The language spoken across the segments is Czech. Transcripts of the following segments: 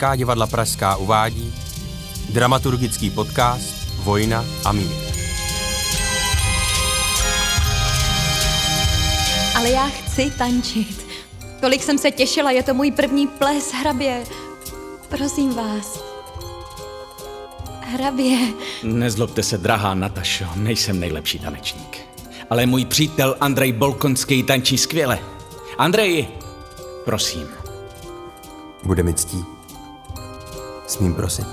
Česká divadla Pražská uvádí dramaturgický podcast Vojna a mír. Ale já chci tančit. Tolik jsem se těšila, je to můj první ples, hrabě. Prosím vás. Hrabě. Nezlobte se, drahá Natašo, nejsem nejlepší tanečník. Ale můj přítel Andrej Bolkonský tančí skvěle. Andrej, prosím. Bude mi ctí. Smím prosit.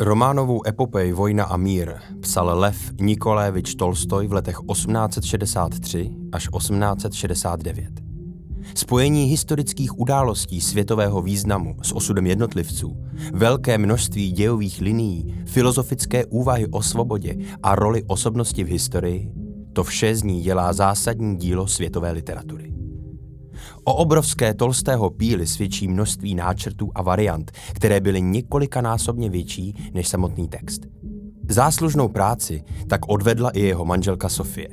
Románovou epopej Vojna a mír psal Lev Nikolévič Tolstoj v letech 1863 až 1869. Spojení historických událostí světového významu s osudem jednotlivců, velké množství dějových linií, filozofické úvahy o svobodě a roli osobnosti v historii, to vše z ní dělá zásadní dílo světové literatury. O obrovské Tolstého píly svědčí množství náčrtů a variant, které byly několikanásobně větší než samotný text. Záslužnou práci tak odvedla i jeho manželka Sofie.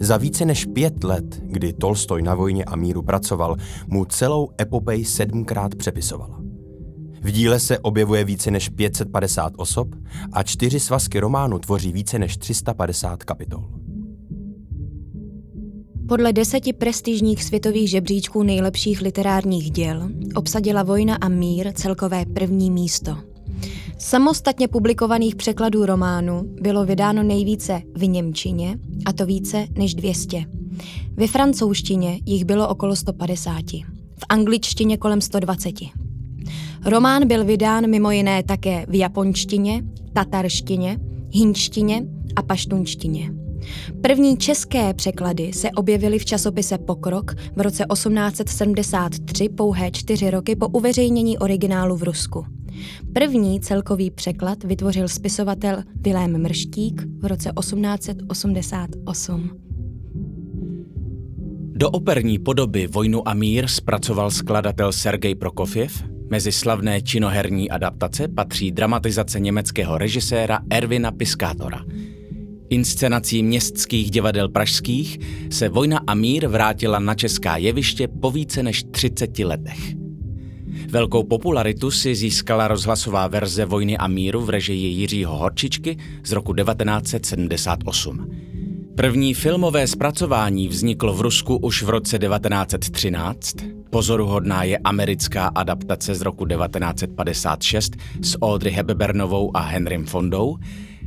Za více než pět let, kdy Tolstoj na vojně a míru pracoval, mu celou epopej sedmkrát přepisovala. V díle se objevuje více než 550 osob a čtyři svazky románu tvoří více než 350 kapitol. Podle deseti prestižních světových žebříčků nejlepších literárních děl obsadila Vojna a mír celkové první místo. Samostatně publikovaných překladů románu bylo vydáno nejvíce v Němčině, a to více než 200. Ve francouzštině jich bylo okolo 150, v angličtině kolem 120. Román byl vydán mimo jiné také v japonštině, tatarštině, hinštině a paštunštině. První české překlady se objevily v časopise Pokrok v roce 1873 pouhé čtyři roky po uveřejnění originálu v Rusku. První celkový překlad vytvořil spisovatel Vilém Mrštík v roce 1888. Do operní podoby Vojnu a mír zpracoval skladatel Sergej Prokofiev. Mezi slavné činoherní adaptace patří dramatizace německého režiséra Ervina Piskátora – Inscenací městských divadel pražských se Vojna a mír vrátila na česká jeviště po více než 30 letech. Velkou popularitu si získala rozhlasová verze Vojny a míru v režii Jiřího Horčičky z roku 1978. První filmové zpracování vzniklo v Rusku už v roce 1913. Pozoruhodná je americká adaptace z roku 1956 s Audrey Hepburnovou a Henrym Fondou,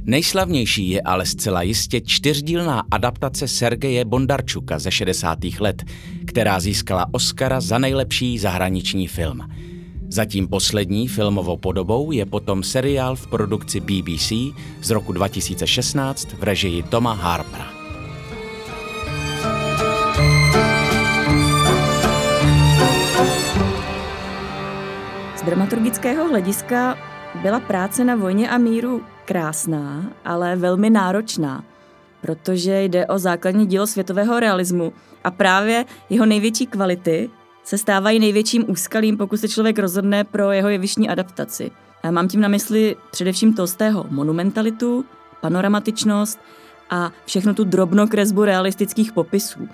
Nejslavnější je ale zcela jistě čtyřdílná adaptace Sergeje Bondarčuka ze 60. let, která získala Oscara za nejlepší zahraniční film. Zatím poslední filmovou podobou je potom seriál v produkci BBC z roku 2016 v režii Toma Harpera. Z dramaturgického hlediska byla práce na vojně a míru krásná, ale velmi náročná, protože jde o základní dílo světového realismu a právě jeho největší kvality se stávají největším úskalím, pokud se člověk rozhodne pro jeho jevištní adaptaci. A mám tím na mysli především Tolstého monumentalitu, panoramatičnost a všechno tu drobnokresbu realistických popisů.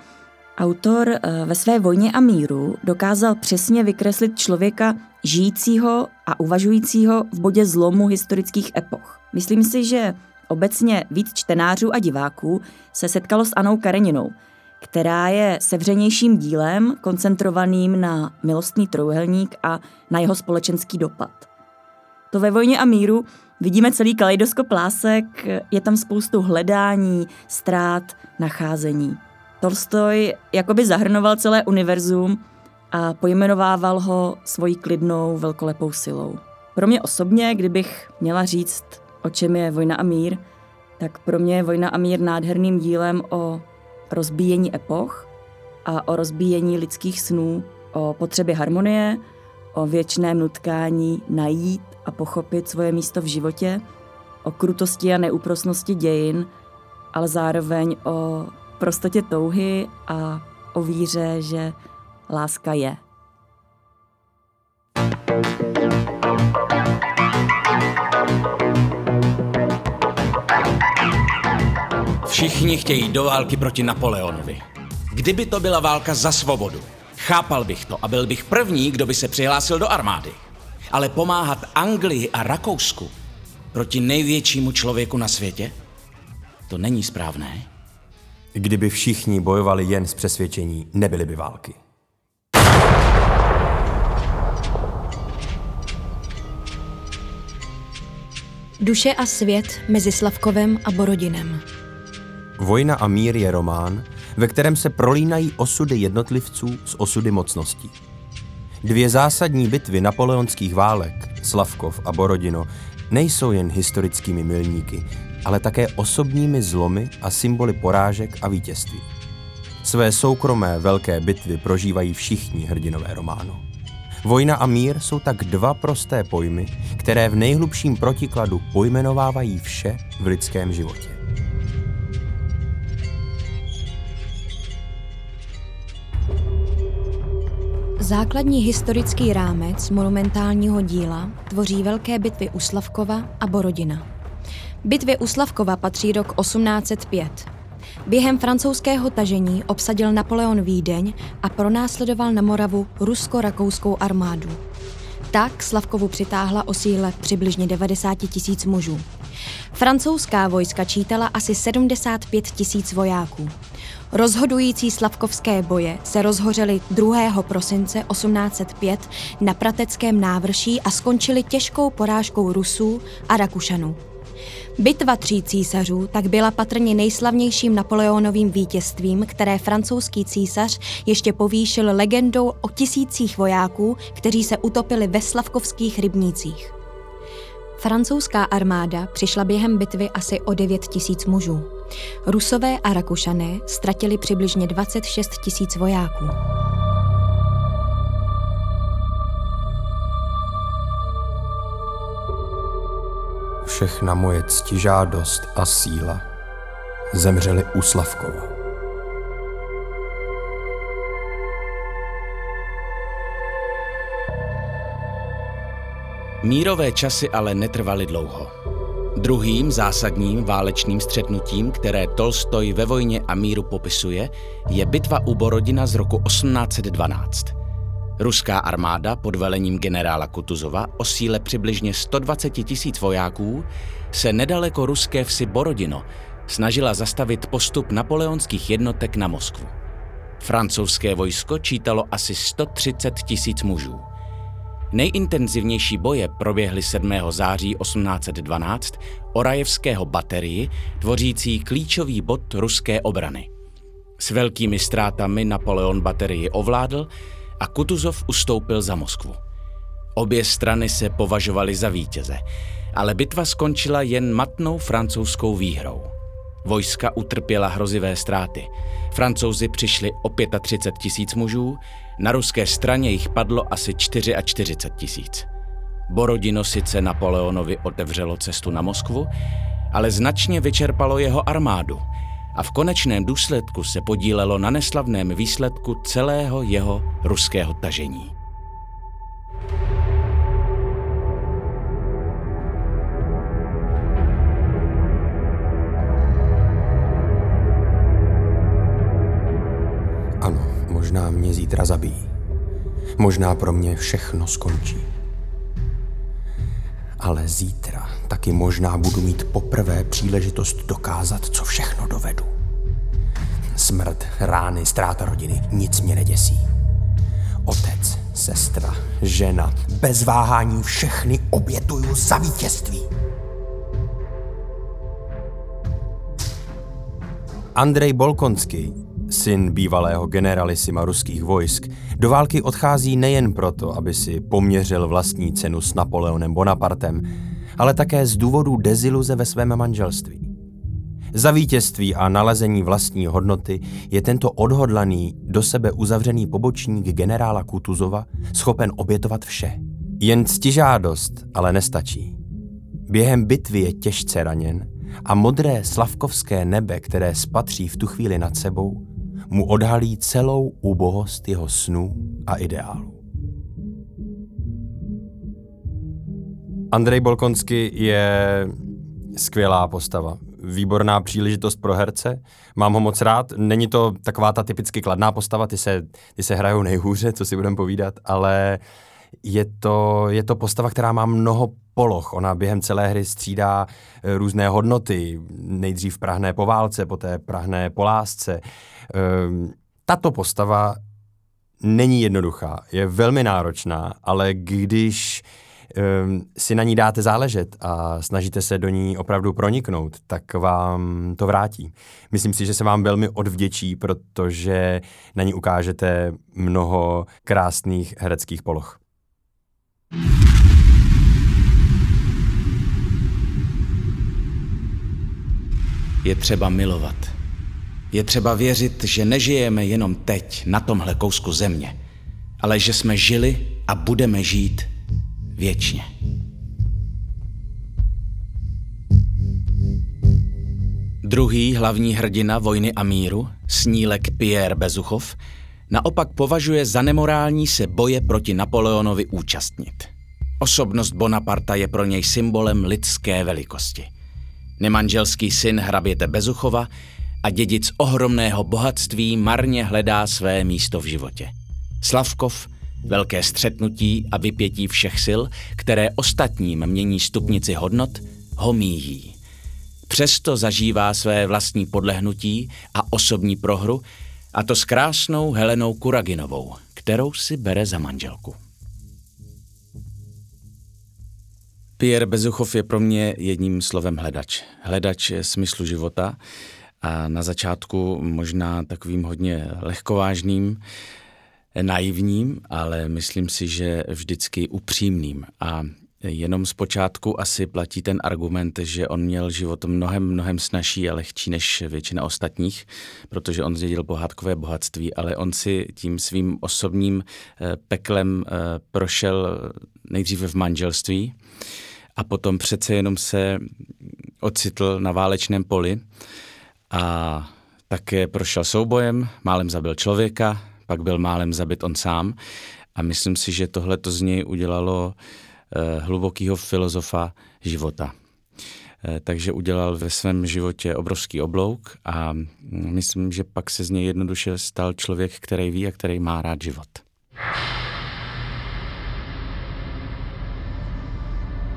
Autor eh, ve své vojně a míru dokázal přesně vykreslit člověka žijícího a uvažujícího v bodě zlomu historických epoch. Myslím si, že obecně víc čtenářů a diváků se setkalo s Anou Kareninou, která je sevřenějším dílem koncentrovaným na milostný trojuhelník a na jeho společenský dopad. To ve vojně a míru vidíme celý kaleidoskop lásek, je tam spoustu hledání, ztrát, nacházení. Tolstoj jakoby zahrnoval celé univerzum a pojmenovával ho svojí klidnou, velkolepou silou. Pro mě osobně, kdybych měla říct, o čem je Vojna a mír, tak pro mě je Vojna a mír nádherným dílem o rozbíjení epoch a o rozbíjení lidských snů, o potřebě harmonie, o věčném nutkání najít a pochopit svoje místo v životě, o krutosti a neúprosnosti dějin, ale zároveň o prostotě touhy a o víře, že láska je. Všichni chtějí do války proti Napoleonovi. Kdyby to byla válka za svobodu, Chápal bych to a byl bych první, kdo by se přihlásil do armády. Ale pomáhat Anglii a Rakousku proti největšímu člověku na světě? To není správné. Kdyby všichni bojovali jen z přesvědčení, nebyly by války. Duše a svět mezi Slavkovem a Borodinem. Vojna a mír je román, ve kterém se prolínají osudy jednotlivců s osudy mocností. Dvě zásadní bitvy napoleonských válek, Slavkov a Borodino, nejsou jen historickými milníky, ale také osobními zlomy a symboly porážek a vítězství. Své soukromé velké bitvy prožívají všichni hrdinové románu. Vojna a mír jsou tak dva prosté pojmy, které v nejhlubším protikladu pojmenovávají vše v lidském životě. Základní historický rámec monumentálního díla tvoří velké bitvy u Slavkova a Borodina. Bitvě u Slavkova patří rok 1805. Během francouzského tažení obsadil Napoleon Vídeň a pronásledoval na Moravu rusko-rakouskou armádu. Tak Slavkovu přitáhla o síle přibližně 90 tisíc mužů. Francouzská vojska čítala asi 75 tisíc vojáků. Rozhodující slavkovské boje se rozhořely 2. prosince 1805 na Prateckém návrší a skončily těžkou porážkou Rusů a Rakušanů. Bitva tří císařů tak byla patrně nejslavnějším Napoleonovým vítězstvím, které francouzský císař ještě povýšil legendou o tisících vojáků, kteří se utopili ve slavkovských rybnících. Francouzská armáda přišla během bitvy asi o 9 tisíc mužů. Rusové a Rakušané ztratili přibližně 26 tisíc vojáků. Všechna moje ctižádost a síla zemřely u Slavkova. Mírové časy ale netrvaly dlouho. Druhým zásadním válečným střetnutím, které Tolstoj ve vojně a míru popisuje, je bitva u Borodina z roku 1812. Ruská armáda pod velením generála Kutuzova o síle přibližně 120 tisíc vojáků se nedaleko ruské vsi Borodino snažila zastavit postup napoleonských jednotek na Moskvu. Francouzské vojsko čítalo asi 130 tisíc mužů. Nejintenzivnější boje proběhly 7. září 1812 o Rajevského baterii, tvořící klíčový bod ruské obrany. S velkými ztrátami Napoleon baterii ovládl a Kutuzov ustoupil za Moskvu. Obě strany se považovaly za vítěze, ale bitva skončila jen matnou francouzskou výhrou. Vojska utrpěla hrozivé ztráty. Francouzi přišli o 35 tisíc mužů, na ruské straně jich padlo asi 44 tisíc. Borodino sice Napoleonovi otevřelo cestu na Moskvu, ale značně vyčerpalo jeho armádu a v konečném důsledku se podílelo na neslavném výsledku celého jeho ruského tažení. Zítra zabijí. Možná pro mě všechno skončí. Ale zítra taky možná budu mít poprvé příležitost dokázat, co všechno dovedu. Smrt, rány, ztráta rodiny, nic mě neděsí. Otec, sestra, žena, bez váhání všechny obětuju za vítězství. Andrej Bolkonský, syn bývalého generalisima ruských vojsk, do války odchází nejen proto, aby si poměřil vlastní cenu s Napoleonem Bonapartem, ale také z důvodu deziluze ve svém manželství. Za vítězství a nalezení vlastní hodnoty je tento odhodlaný, do sebe uzavřený pobočník generála Kutuzova schopen obětovat vše. Jen ctižádost ale nestačí. Během bitvy je těžce raněn a modré slavkovské nebe, které spatří v tu chvíli nad sebou, mu odhalí celou úbohost jeho snů a ideálů. Andrej Bolkonsky je skvělá postava. výborná příležitost pro herce. Mám ho moc rád. Není to taková ta typicky kladná postava, ty se, ty se hrajou nejhůře, co si budeme povídat, ale je to, je to postava, která má mnoho poloh. Ona během celé hry střídá eh, různé hodnoty. Nejdřív prahné po válce, poté prahné po lásce. Ehm, tato postava není jednoduchá, je velmi náročná, ale když um, si na ní dáte záležet a snažíte se do ní opravdu proniknout, tak vám to vrátí. Myslím si, že se vám velmi odvděčí, protože na ní ukážete mnoho krásných hereckých poloh. Je třeba milovat. Je třeba věřit, že nežijeme jenom teď na tomhle kousku země, ale že jsme žili a budeme žít věčně. Druhý hlavní hrdina vojny a míru, snílek Pierre Bezuchov, naopak považuje za nemorální se boje proti Napoleonovi účastnit. Osobnost Bonaparta je pro něj symbolem lidské velikosti. Nemanželský syn hraběte Bezuchova a dědic ohromného bohatství marně hledá své místo v životě. Slavkov, velké střetnutí a vypětí všech sil, které ostatním mění stupnici hodnot, ho míjí. Přesto zažívá své vlastní podlehnutí a osobní prohru, a to s krásnou Helenou Kuraginovou, kterou si bere za manželku. Pierre Bezuchov je pro mě jedním slovem hledač. Hledač smyslu života a na začátku možná takovým hodně lehkovážným, naivním, ale myslím si, že vždycky upřímným. A jenom zpočátku asi platí ten argument, že on měl život mnohem, mnohem snažší a lehčí než většina ostatních, protože on zdědil pohádkové bohatství, ale on si tím svým osobním eh, peklem eh, prošel nejdříve v manželství a potom přece jenom se ocitl na válečném poli a také prošel soubojem, málem zabil člověka, pak byl málem zabit on sám. A myslím si, že tohle to z něj udělalo eh, hlubokého filozofa života. Eh, takže udělal ve svém životě obrovský oblouk a myslím, že pak se z něj jednoduše stal člověk, který ví a který má rád život.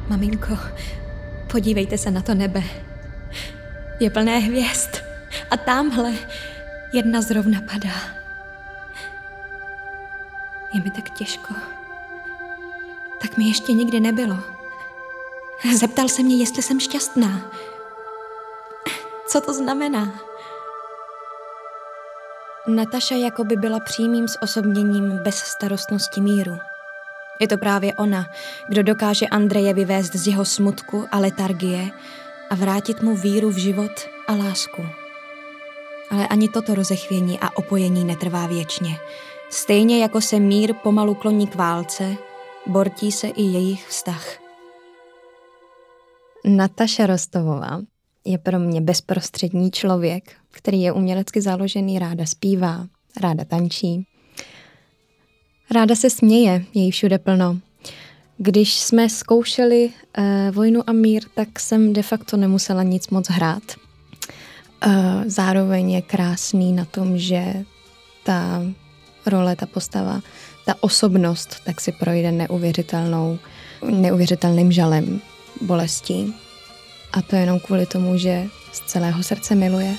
Maminko, podívejte se na to nebe. Je plné hvězd. A tamhle jedna zrovna padá. Je mi tak těžko. Tak mi ještě nikdy nebylo. Zeptal se mě, jestli jsem šťastná. Co to znamená? Nataša jako by byla přímým zosobněním bezstarostnosti míru. Je to právě ona, kdo dokáže Andreje vyvést z jeho smutku a letargie a vrátit mu víru v život a lásku. Ale ani toto rozechvění a opojení netrvá věčně. Stejně jako se mír pomalu kloní k válce, bortí se i jejich vztah. Nataša Rostovová je pro mě bezprostřední člověk, který je umělecky založený, ráda zpívá, ráda tančí. Ráda se směje, její všude plno. Když jsme zkoušeli uh, Vojnu a mír, tak jsem de facto nemusela nic moc hrát. Uh, zároveň je krásný na tom, že ta role, ta postava, ta osobnost, tak si projde neuvěřitelnou, neuvěřitelným žalem, bolestí. A to jenom kvůli tomu, že z celého srdce miluje.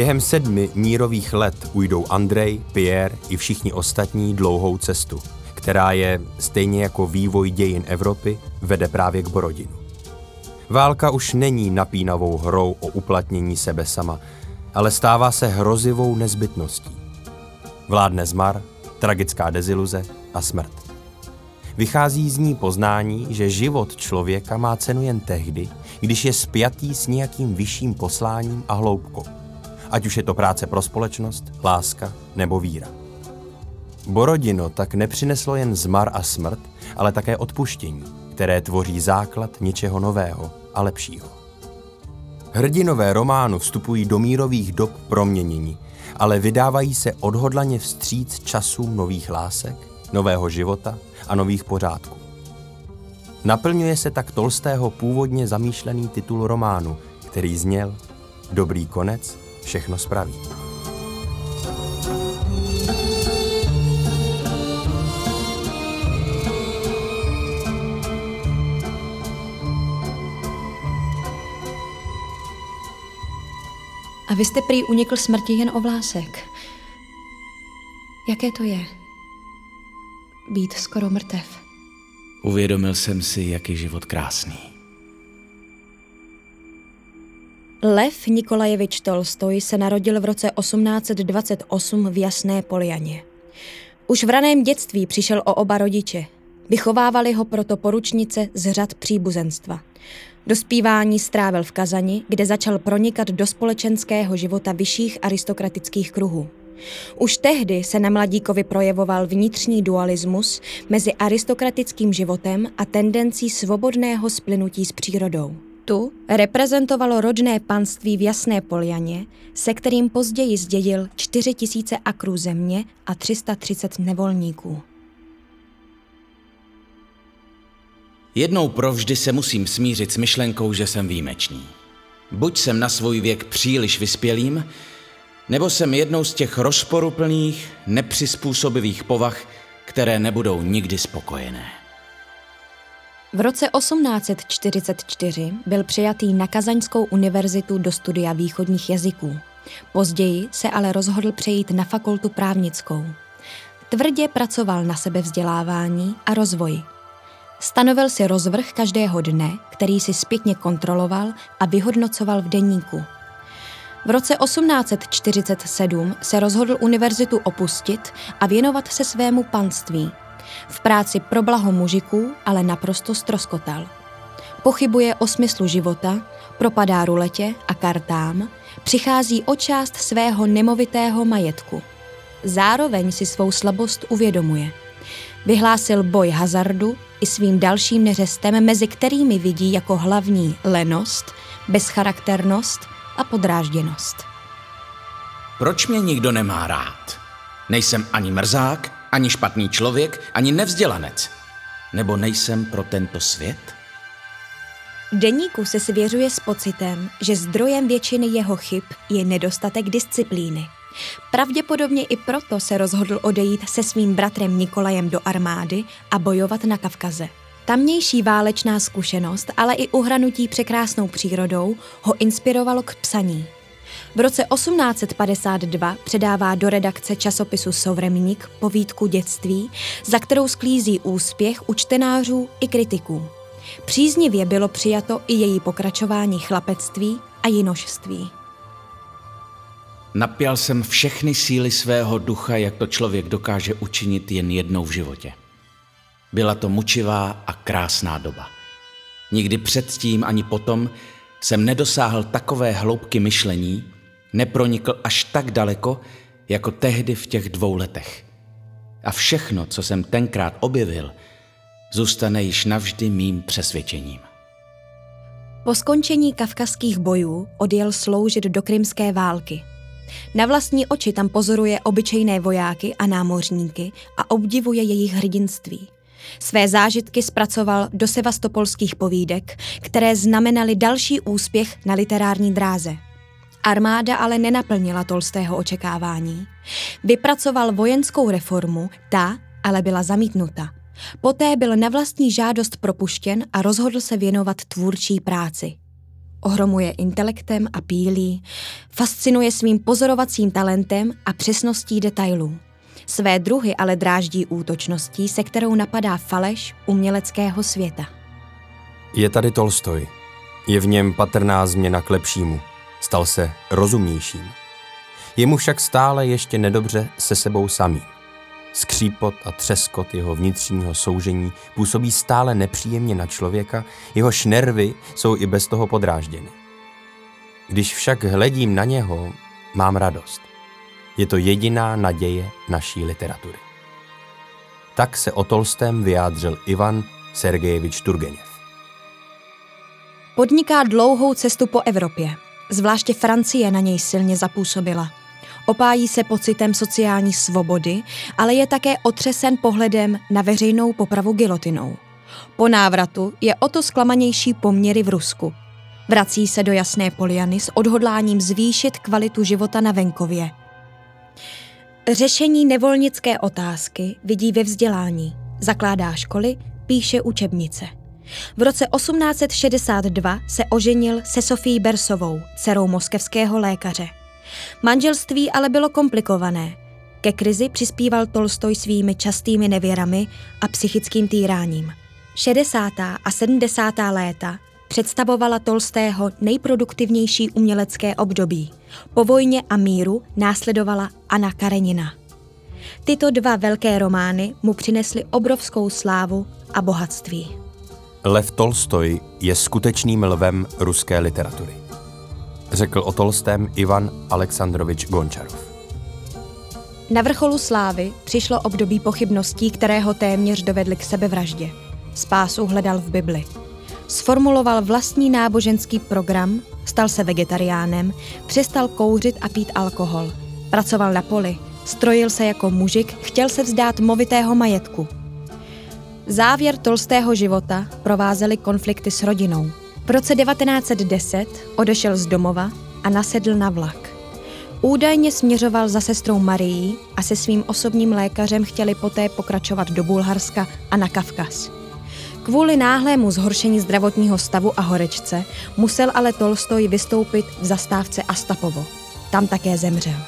Během sedmi mírových let ujdou Andrej, Pierre i všichni ostatní dlouhou cestu, která je, stejně jako vývoj dějin Evropy, vede právě k Borodinu. Válka už není napínavou hrou o uplatnění sebe sama, ale stává se hrozivou nezbytností. Vládne zmar, tragická deziluze a smrt. Vychází z ní poznání, že život člověka má cenu jen tehdy, když je spjatý s nějakým vyšším posláním a hloubkou ať už je to práce pro společnost, láska nebo víra. Borodino tak nepřineslo jen zmar a smrt, ale také odpuštění, které tvoří základ něčeho nového a lepšího. Hrdinové románu vstupují do mírových dob proměnění, ale vydávají se odhodlaně vstříc časům nových lásek, nového života a nových pořádků. Naplňuje se tak Tolstého původně zamýšlený titul románu, který zněl Dobrý konec všechno spraví. A vy jste prý unikl smrti jen o vlásek. Jaké to je? Být skoro mrtev. Uvědomil jsem si, jak je život krásný. Lev Nikolajevič Tolstoj se narodil v roce 1828 v Jasné Polianě. Už v raném dětství přišel o oba rodiče. Vychovávali ho proto poručnice z řad příbuzenstva. Dospívání strávil v Kazani, kde začal pronikat do společenského života vyšších aristokratických kruhů. Už tehdy se na mladíkovi projevoval vnitřní dualismus mezi aristokratickým životem a tendencí svobodného splynutí s přírodou. Tu reprezentovalo rodné panství v Jasné Poljaně, se kterým později zdědil 4 tisíce akrů země a 330 nevolníků. Jednou provždy se musím smířit s myšlenkou, že jsem výjimečný. Buď jsem na svůj věk příliš vyspělým, nebo jsem jednou z těch rozporuplných, nepřizpůsobivých povah, které nebudou nikdy spokojené. V roce 1844 byl přijatý na Kazaňskou univerzitu do studia východních jazyků. Později se ale rozhodl přejít na fakultu právnickou. Tvrdě pracoval na sebevzdělávání a rozvoji. Stanovil si rozvrh každého dne, který si zpětně kontroloval a vyhodnocoval v denníku. V roce 1847 se rozhodl univerzitu opustit a věnovat se svému panství. V práci pro blaho mužiků ale naprosto stroskotal. Pochybuje o smyslu života, propadá ruletě a kartám, přichází o část svého nemovitého majetku. Zároveň si svou slabost uvědomuje. Vyhlásil boj hazardu i svým dalším neřestem, mezi kterými vidí jako hlavní lenost, bezcharakternost a podrážděnost. Proč mě nikdo nemá rád? Nejsem ani mrzák, ani špatný člověk, ani nevzdělanec. Nebo nejsem pro tento svět? Deníku se svěřuje s pocitem, že zdrojem většiny jeho chyb je nedostatek disciplíny. Pravděpodobně i proto se rozhodl odejít se svým bratrem Nikolajem do armády a bojovat na Kavkaze. Tamnější válečná zkušenost, ale i uhranutí překrásnou přírodou ho inspirovalo k psaní. V roce 1852 předává do redakce časopisu Sovremník povídku dětství, za kterou sklízí úspěch u čtenářů i kritiků. Příznivě bylo přijato i její pokračování chlapectví a jinožství. Napěl jsem všechny síly svého ducha, jak to člověk dokáže učinit jen jednou v životě. Byla to mučivá a krásná doba. Nikdy předtím ani potom jsem nedosáhl takové hloubky myšlení, nepronikl až tak daleko, jako tehdy v těch dvou letech. A všechno, co jsem tenkrát objevil, zůstane již navždy mým přesvědčením. Po skončení kavkazských bojů odjel sloužit do krymské války. Na vlastní oči tam pozoruje obyčejné vojáky a námořníky a obdivuje jejich hrdinství. Své zážitky zpracoval do sevastopolských povídek, které znamenaly další úspěch na literární dráze. Armáda ale nenaplnila Tolstého očekávání. Vypracoval vojenskou reformu, ta ale byla zamítnuta. Poté byl na vlastní žádost propuštěn a rozhodl se věnovat tvůrčí práci. Ohromuje intelektem a pílí, fascinuje svým pozorovacím talentem a přesností detailů. Své druhy ale dráždí útočností, se kterou napadá faleš uměleckého světa. Je tady Tolstoj. Je v něm patrná změna k lepšímu. Stal se rozumnějším. Je mu však stále ještě nedobře se sebou samým. Skřípot a třeskot jeho vnitřního soužení působí stále nepříjemně na člověka, jeho šnervy jsou i bez toho podrážděny. Když však hledím na něho, mám radost. Je to jediná naděje naší literatury. Tak se o Tolstém vyjádřil Ivan Sergejevič Turgeněv. Podniká dlouhou cestu po Evropě. Zvláště Francie na něj silně zapůsobila. Opájí se pocitem sociální svobody, ale je také otřesen pohledem na veřejnou popravu gilotinou. Po návratu je o to zklamanější poměry v Rusku. Vrací se do Jasné Poliany s odhodláním zvýšit kvalitu života na venkově. Řešení nevolnické otázky vidí ve vzdělání. Zakládá školy, píše učebnice. V roce 1862 se oženil se Sofií Bersovou, dcerou moskevského lékaře. Manželství ale bylo komplikované. Ke krizi přispíval Tolstoj svými častými nevěrami a psychickým týráním. 60. a 70. léta představovala Tolstého nejproduktivnější umělecké období. Po vojně a míru následovala Anna Karenina. Tyto dva velké romány mu přinesly obrovskou slávu a bohatství. Lev Tolstoj je skutečným lvem ruské literatury. Řekl o Tolstém Ivan Aleksandrovič Gončarov. Na vrcholu slávy přišlo období pochybností, které ho téměř dovedly k sebevraždě. Spásu hledal v Bibli. Sformuloval vlastní náboženský program, stal se vegetariánem, přestal kouřit a pít alkohol. Pracoval na poli, strojil se jako mužik, chtěl se vzdát movitého majetku. Závěr Tolstého života provázely konflikty s rodinou. V roce 1910 odešel z domova a nasedl na vlak. Údajně směřoval za sestrou Marií a se svým osobním lékařem chtěli poté pokračovat do Bulharska a na Kavkaz. Kvůli náhlému zhoršení zdravotního stavu a horečce musel ale Tolstoj vystoupit v zastávce Astapovo. Tam také zemřel.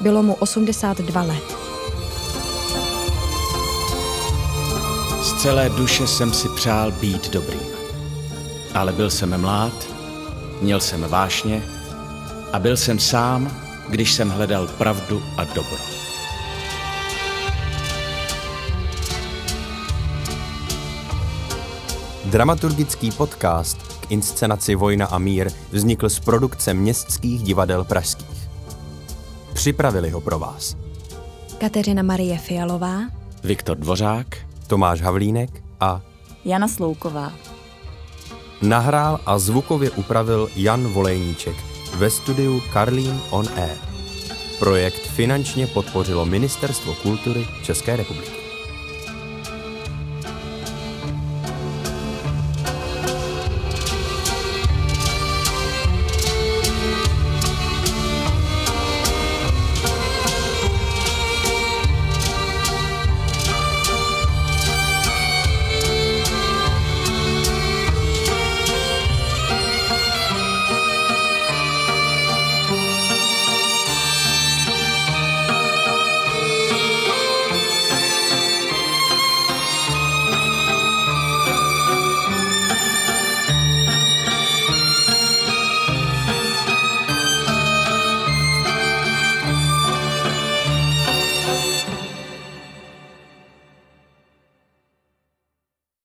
Bylo mu 82 let. Z celé duše jsem si přál být dobrým. Ale byl jsem mlád, měl jsem vášně a byl jsem sám, když jsem hledal pravdu a dobro. Dramaturgický podcast k inscenaci Vojna a mír vznikl z produkce městských divadel pražských. Připravili ho pro vás Kateřina Marie Fialová, Viktor Dvořák, Tomáš Havlínek a Jana Slouková. nahrál a zvukově upravil Jan Volejníček ve studiu Karlín on Air. Projekt finančně podpořilo Ministerstvo kultury České republiky.